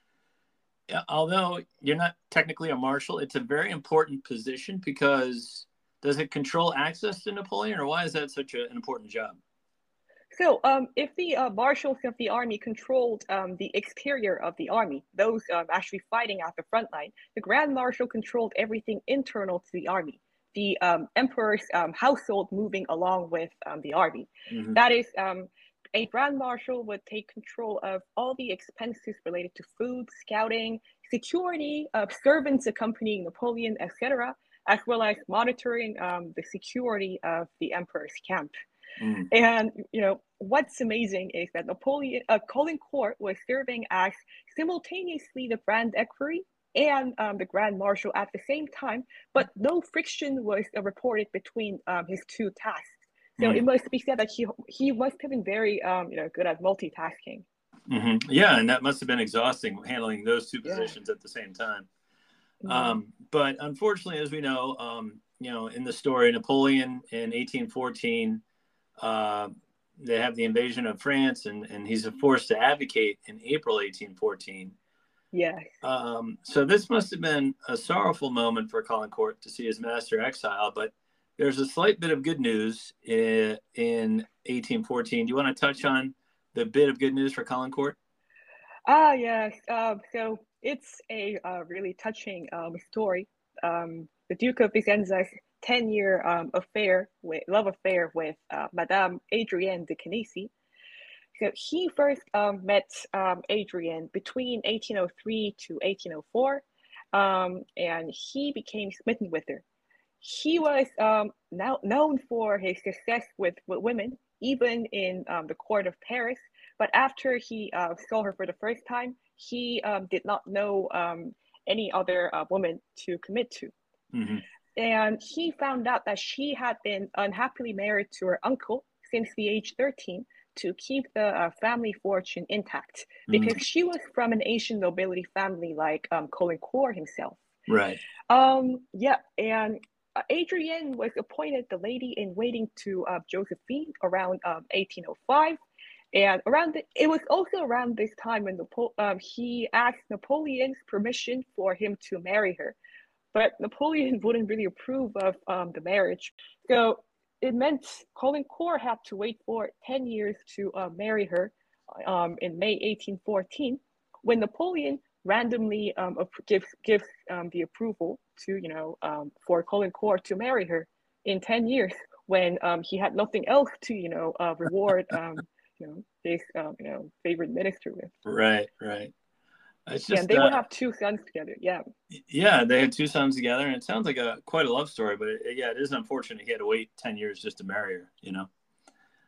although you're not technically a marshal, it's a very important position because does it control access to Napoleon, or why is that such a, an important job? So, um, if the uh, marshals of the army controlled um, the exterior of the army, those um, actually fighting at the front line, the grand marshal controlled everything internal to the army. The um, emperor's um, household moving along with um, the army. Mm-hmm. That is, a grand marshal would take control of all the expenses related to food, scouting, security, uh, servants accompanying Napoleon, etc as well as monitoring um, the security of the emperor's camp. Mm. And you know what's amazing is that Napoleon, uh, court, was serving as simultaneously the Grand Equerry and um, the Grand Marshal at the same time, but no friction was uh, reported between um, his two tasks. So mm. it must be said that he he must have been very um, you know good at multitasking. Mm-hmm. Yeah, and that must have been exhausting handling those two positions yeah. at the same time. Mm-hmm. Um, but unfortunately, as we know, um, you know, in the story, Napoleon in 1814, uh, they have the invasion of France, and, and he's forced to abdicate in April 1814. Yeah. Um, so this must have been a sorrowful moment for Caulaincourt to see his master exile, but there's a slight bit of good news in, in 1814. Do you want to touch on the bit of good news for Caulaincourt? Ah, yes. Uh, so it's a uh, really touching um, story. Um, the Duke of Vicenza's 10 year um, affair with love affair with uh, Madame Adrienne de Canisy. So he first um, met um, Adrienne between 1803 to 1804, um, and he became smitten with her. He was um, now known for his success with, with women, even in um, the court of Paris. But after he uh, saw her for the first time, he um, did not know um, any other uh, woman to commit to. Mm-hmm. And he found out that she had been unhappily married to her uncle since the age 13 to keep the uh, family fortune intact mm-hmm. because mm. she was from an Asian nobility family like um, Core himself. Right. Um, yeah. And uh, Adrienne was appointed the lady in waiting to uh, Josephine around um, 1805. And around the, it was also around this time when Napo- um, he asked Napoleon's permission for him to marry her, but Napoleon wouldn't really approve of um, the marriage. So it meant Caulaincourt had to wait for 10 years to uh, marry her um, in May 1814, when Napoleon randomly um, gives gives um, the approval to you know um, for Caulaincourt to marry her in 10 years when um, he had nothing else to you know uh, reward um, you know his um, you know favorite minister with. Right, right. It's just, yeah, they uh, would have two sons together. Yeah. Yeah, they had two sons together, and it sounds like a quite a love story. But it, yeah, it is unfortunate he had to wait ten years just to marry her. You know.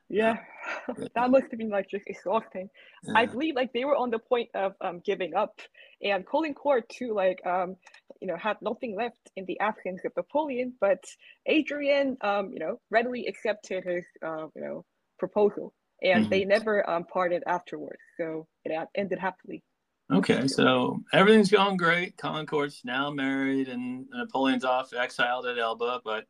Yeah, that must have been like just exhausting. Yeah. I believe like they were on the point of um, giving up, and Caulaincourt too, like um, you know, had nothing left in the absence of Napoleon. But Adrienne, um, you know, readily accepted his, uh, you know, proposal and mm-hmm. they never um, parted afterwards. So it ended happily. Okay, so everything's going great. Caulaincourt's now married, and Napoleon's off exiled at Elba. But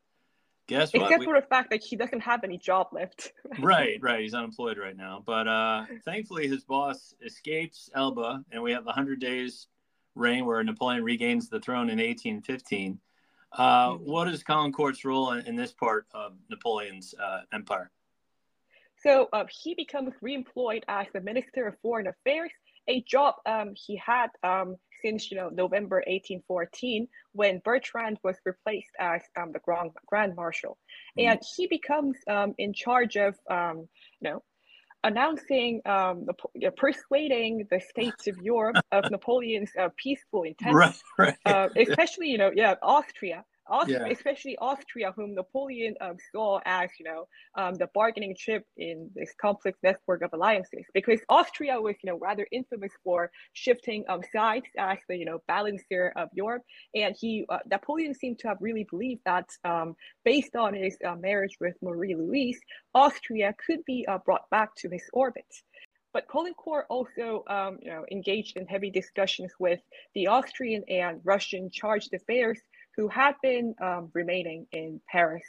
guess Except what? We- for the fact that he doesn't have any job left. right, right. He's unemployed right now. But uh, thankfully, his boss escapes Elba, and we have the Hundred Days reign where Napoleon regains the throne in 1815. Uh, Mhm. what is Caulaincourt's role in, in this part of Napoleon's uh, empire? So uh, he becomes reemployed as the Minister of Foreign Affairs, a job um, he had um, since you know November 1814 when Bertrand was replaced as um, the Grand, Grand Marshal, Mhm. and he becomes um, in charge of um, you know announcing um, Napo- uh, persuading the states of Europe of Napoleon's uh, peaceful intent Right, right. uh, especially you know yeah austria Austria, Yeah. especially Austria, whom Napoleon um, saw as you know um, the bargaining chip in this complex network of alliances, because Austria was you know rather infamous for shifting um, sides as the you know balancer of Europe, and he uh, Napoleon seemed to have really believed that um, based on his uh, marriage with Marie Louise, Austria could be uh, brought back to his orbit. But Caulaincourt also, um, you know, engaged in heavy discussions with the Austrian and Russian chargé d'affaires who had been um, remaining in Paris.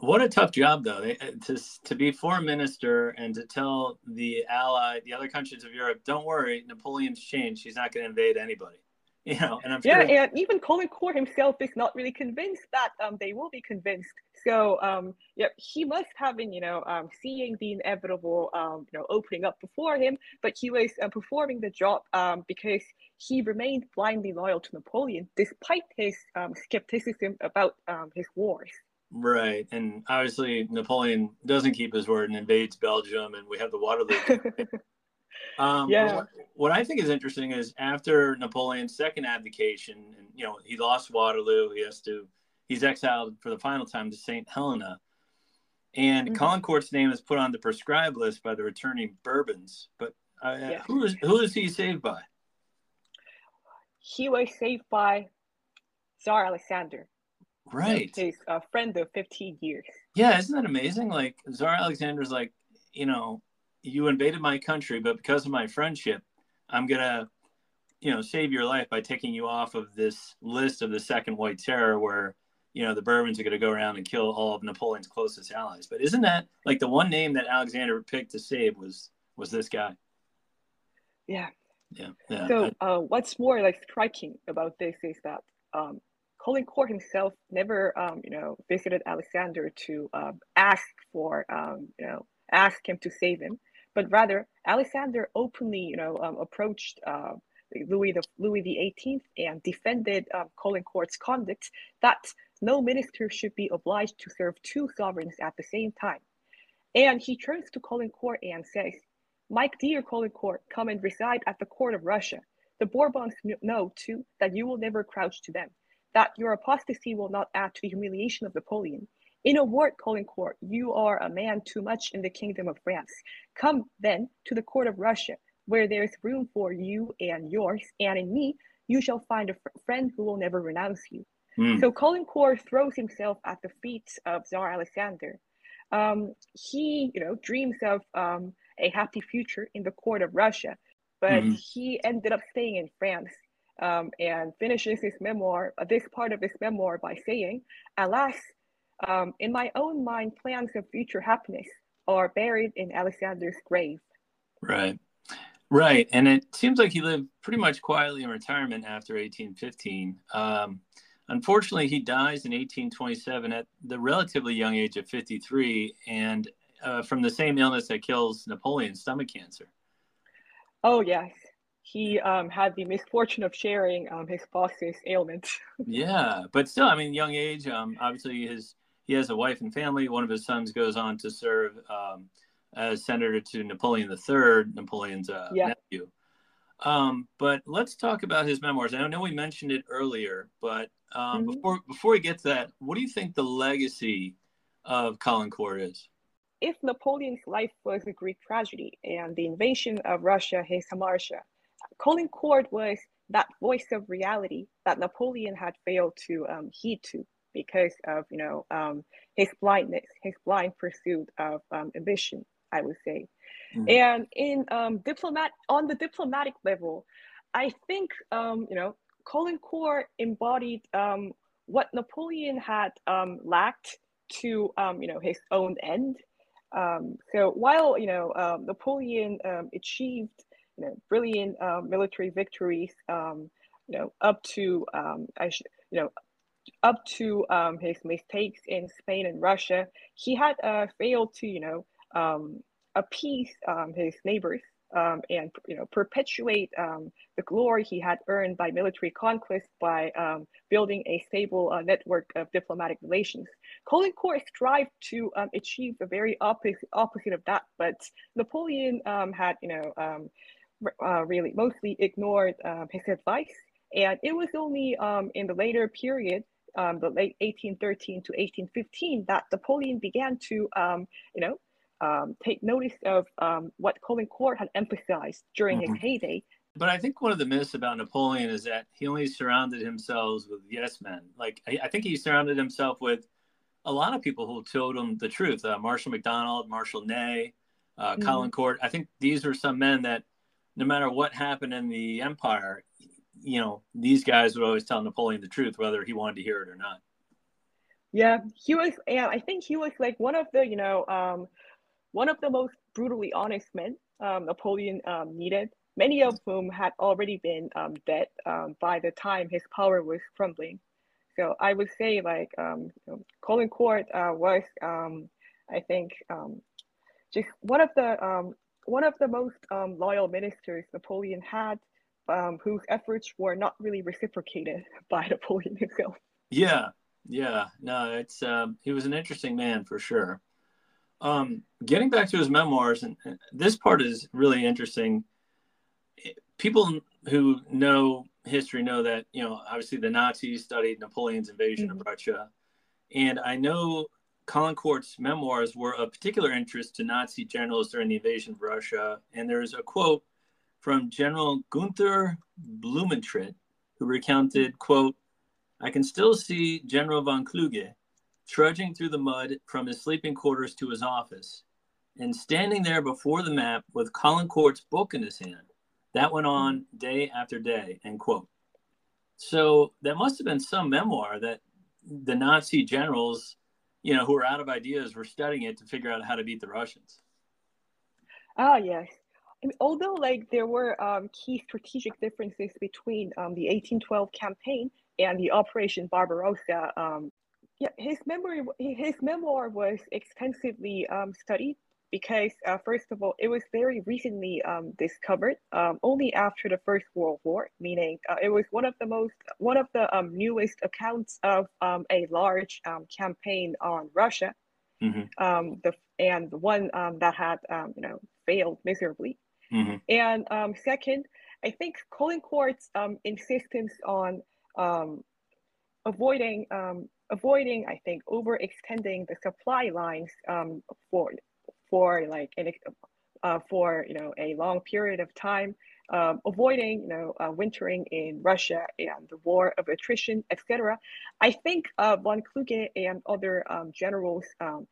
What a tough job, though, they, uh, to to be foreign minister and to tell the ally, the other countries of Europe, don't worry, Napoleon's changed. He's not going to invade anybody. You know, and I'm Yeah, and even Caulaincourt himself is not really convinced that um, they will be convinced. So, um, yeah, he must have been, you know, um, seeing the inevitable, um, you know, opening up before him, but he was uh, performing the job um, because he remained blindly loyal to Napoleon, despite his um, skepticism about um, his wars. Right, and obviously Napoleon doesn't keep his word and invades Belgium, and we have the Waterloo. Um, Yeah. What, what I think is interesting is after Napoleon's second abdication, and you know he lost Waterloo, he has to, he's exiled for the final time to Saint Helena, and Mhm. Court's name is put on the prescribed list by the returning Bourbons. But uh, Yeah. who is who is he saved by? he was saved by Tsar Alexander, Right. his uh, friend of 15 years. Yeah, isn't that amazing? Like Tsar Alexander's like, you know, you invaded my country, but because of my friendship, I'm gonna, you know, save your life by taking you off of this list of the Second White Terror, where you know the Bourbons are gonna go around and kill all of Napoleon's closest allies. But isn't that like the one name that Alexander picked to save was was this guy? Yeah. Yeah, yeah. So, uh, what's more like striking about this is that um, Caulaincourt himself never, um, you know, visited Alexander to um, ask for, um, you know, ask him to save him, but rather Alexander openly, you know, um, approached uh, Louis the Louis the Eighteenth and defended um, Caulaincourt's conduct that no minister should be obliged to serve two sovereigns at the same time. And he turns to Caulaincourt and says, my dear Caulaincourt, come and reside at the court of Russia. The Bourbons know, too, that you will never crouch to them, that your apostasy will not add to the humiliation of Napoleon. In a word, Caulaincourt, you are a man too much in the kingdom of France. Come, then, to the court of Russia, where there is room for you and yours, and in me you shall find a fr- friend who will never renounce you. Hmm. So Caulaincourt throws himself at the feet of Tsar Alexander. Um, he, you know, dreams of um, a happy future in the court of Russia, but Mhm. he ended up staying in France um, and finishes his memoir, uh, this part of his memoir, by saying, "Alas, um, in my own mind, plans of future happiness are buried in Alexander's grave." Right. Right. And it seems like he lived pretty much quietly in retirement after 1815. Um, unfortunately, he dies in 1827 at the relatively young age of 53 and uh, from the same illness that kills Napoleon, stomach cancer. Oh yes, he um, had the misfortune of sharing um, his boss's ailment. Yeah. But still, I mean, young age, um, obviously his, he has a wife and family. One of his sons goes on to serve um, as senator to Napoleon III, Napoleon's uh, Yeah. nephew. Um, but let's talk about his memoirs. I know we mentioned it earlier, but um, Mhm. before before we get to that, what do you think the legacy of Caulaincourt is? if Napoleon's life was a Greek tragedy and the invasion of Russia his hamartia, Caulaincourt was that voice of reality that Napoleon had failed to um, heed to because of you know um, his blindness, his blind pursuit of um, ambition, I would say. Mhm. And in um, diplomat on the diplomatic level, I think um, you know Caulaincourt embodied um, what Napoleon had um, lacked to um, you know his own end. Um, so while you know um, Napoleon um, achieved you know brilliant military victories, you know up to I should you know up to his mistakes in Spain and Russia, he had uh, failed to you know appease his neighbors um, and you know perpetuate um, the glory he had earned by military conquest by um, building a stable uh, network of diplomatic relations. Colin Caulaincourt strived to um, achieve the very opposite opposite of that, but Napoleon um, had you know um, uh, really mostly ignored his advice, and it was only in the later period. The late 1813 to 1815, that Napoleon began to, um, you know, um, take notice of um, what Court had emphasized during mm-hmm. his heyday. But I think one of the myths about Napoleon is that he only surrounded himself with yes men. Like I, I think he surrounded himself with a lot of people who told him the truth. Uh, Marshal Macdonald, Marshal Ney, uh, mm-hmm. Caulaincourt. I think these were some men that, no matter what happened in the empire, you know, these guys would always tell Napoleon the truth, whether he wanted to hear it or not. Yeah, he was, and I think he was like one of the, you know, um, one of the most brutally honest men um, Napoleon um, needed, many of whom had already been um, dead um, by the time his power was crumbling. So I would say like um, you know, Caulaincourt uh, was, um, I think, um, just one of the um, one of the most um, loyal ministers Napoleon had, whose efforts were not really reciprocated by Napoleon himself. Yeah, yeah, no, it's he was an interesting man for sure. Um, getting back to his memoirs, and this part is really interesting. People who know history know that you know obviously the Nazis studied Napoleon's invasion mm-hmm. of Russia, and I know Caulaincourt's memoirs were of particular interest to Nazi generals during the invasion of Russia. And there's a quote from General Gunther Blumentritt, who recounted, quote, I can still see General von Kluge trudging through the mud from his sleeping quarters to his office, and standing there before the map with Caulaincourt's book in his hand. That went on day after day, end quote. So that must have been some memoir that the Nazi generals, you know, who were out of ideas were studying it to figure out how to beat the Russians. Oh, yes. Although like there were um, key strategic differences between um, the 1812 campaign and the Operation Barbarossa um, yeah, his memory, his memoir was extensively um, studied because, uh, first of all, it was very recently um, discovered, um, only after the First World War. Meaning, uh, it was one of the most, one of the um, newest accounts of um, a large um, campaign on Russia, mm-hmm. the and the one that had, you know, failed miserably. Mm-hmm. And second, I think Caulaincourt's insistence on avoiding um, avoiding, I think, overextending the supply lines um, for for like an, uh, for you know a long period of time, um, avoiding you know uh, wintering in Russia and the war of attrition, etc. I think uh, von Kluge and other um, generals um,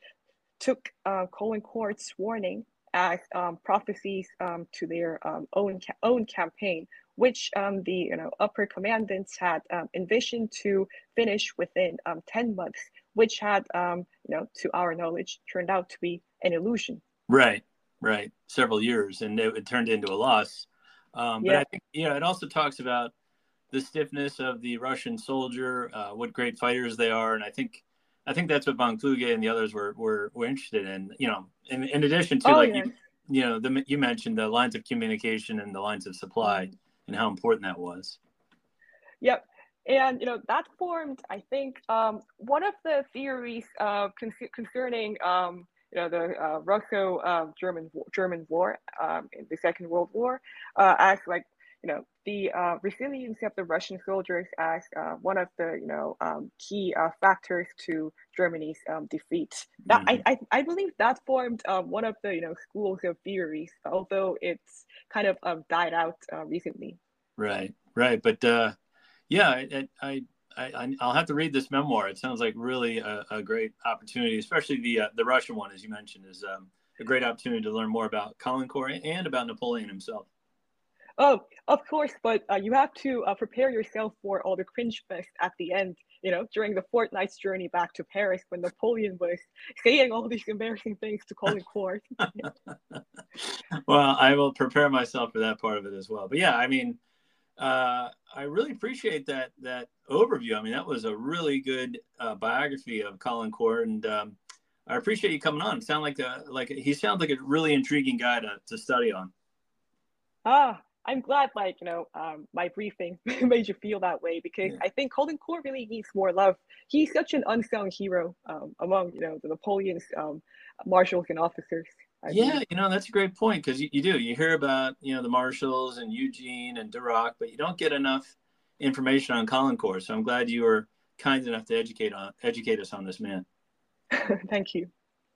took uh, Caulaincourt's warning as um, prophecies um, to their um, own ca- own campaign, which um, the you know upper commandants had um, envisioned to finish within um, 10 months, which had um, you know to our knowledge turned out to be an illusion. Right, right, several years, and it, it turned into a loss. Um, but yeah. I think you know it also talks about the stiffness of the Russian soldier, uh, what great fighters they are, and I think I think that's what von Kluge and the others were were, were interested in. You know, in, in addition to oh, like yeah. you, you know the you mentioned the lines of communication and the lines of supply. And how important that was. Yep. And you know that formed, I think, um, one of the theories uh, con- concerning um, you know the uh, Russo-German uh, German War um, in the Second World War uh, as like you know the uh, resilience of the Russian soldiers as uh, one of the you know um, key uh, factors to Germany's um, defeat. That mm-hmm. I, I, I believe that formed um, one of the you know schools of theories, although it's kind of um, died out uh, recently. Right, right, but uh, yeah, I, I I, will have to read this memoir. It sounds like really a, a great opportunity, especially the uh, the Russian one, as you mentioned, is um, a great opportunity to learn more about Caulaincourt and about Napoleon himself. Oh, of course, but uh, you have to uh, prepare yourself for all the cringe fest at the end. You know, during the fortnight's journey back to Paris, when Napoleon was saying all these embarrassing things to Caulaincourt. well, I will prepare myself for that part of it as well. But yeah, I mean, uh, I really appreciate that that overview. I mean, that was a really good uh, biography of Caulaincourt, and um, I appreciate you coming on. Sound like a like he sounds like a really intriguing guy to to study on. Ah, I'm glad, like, you know, um, my briefing made you feel that way because yeah. I think Caulaincourt really needs more love. He's such an unsung hero um, among, you know, the Napoleon's um, marshals and officers. I yeah, you know, that's a great point because you, you do. You hear about, you know, the marshals and Eugene and Duroc, but you don't get enough information on Caulaincourt. So I'm glad you were kind enough to educate on educate us on this man. thank you.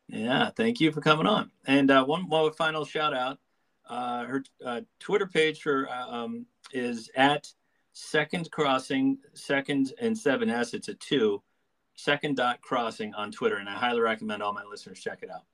Yeah, thank you for coming on. And uh, one more final shout out uh, her uh, Twitter page for uh, um, is at second crossing second and seven s. It's a two second dot crossing on Twitter, and I highly recommend all my listeners check it out.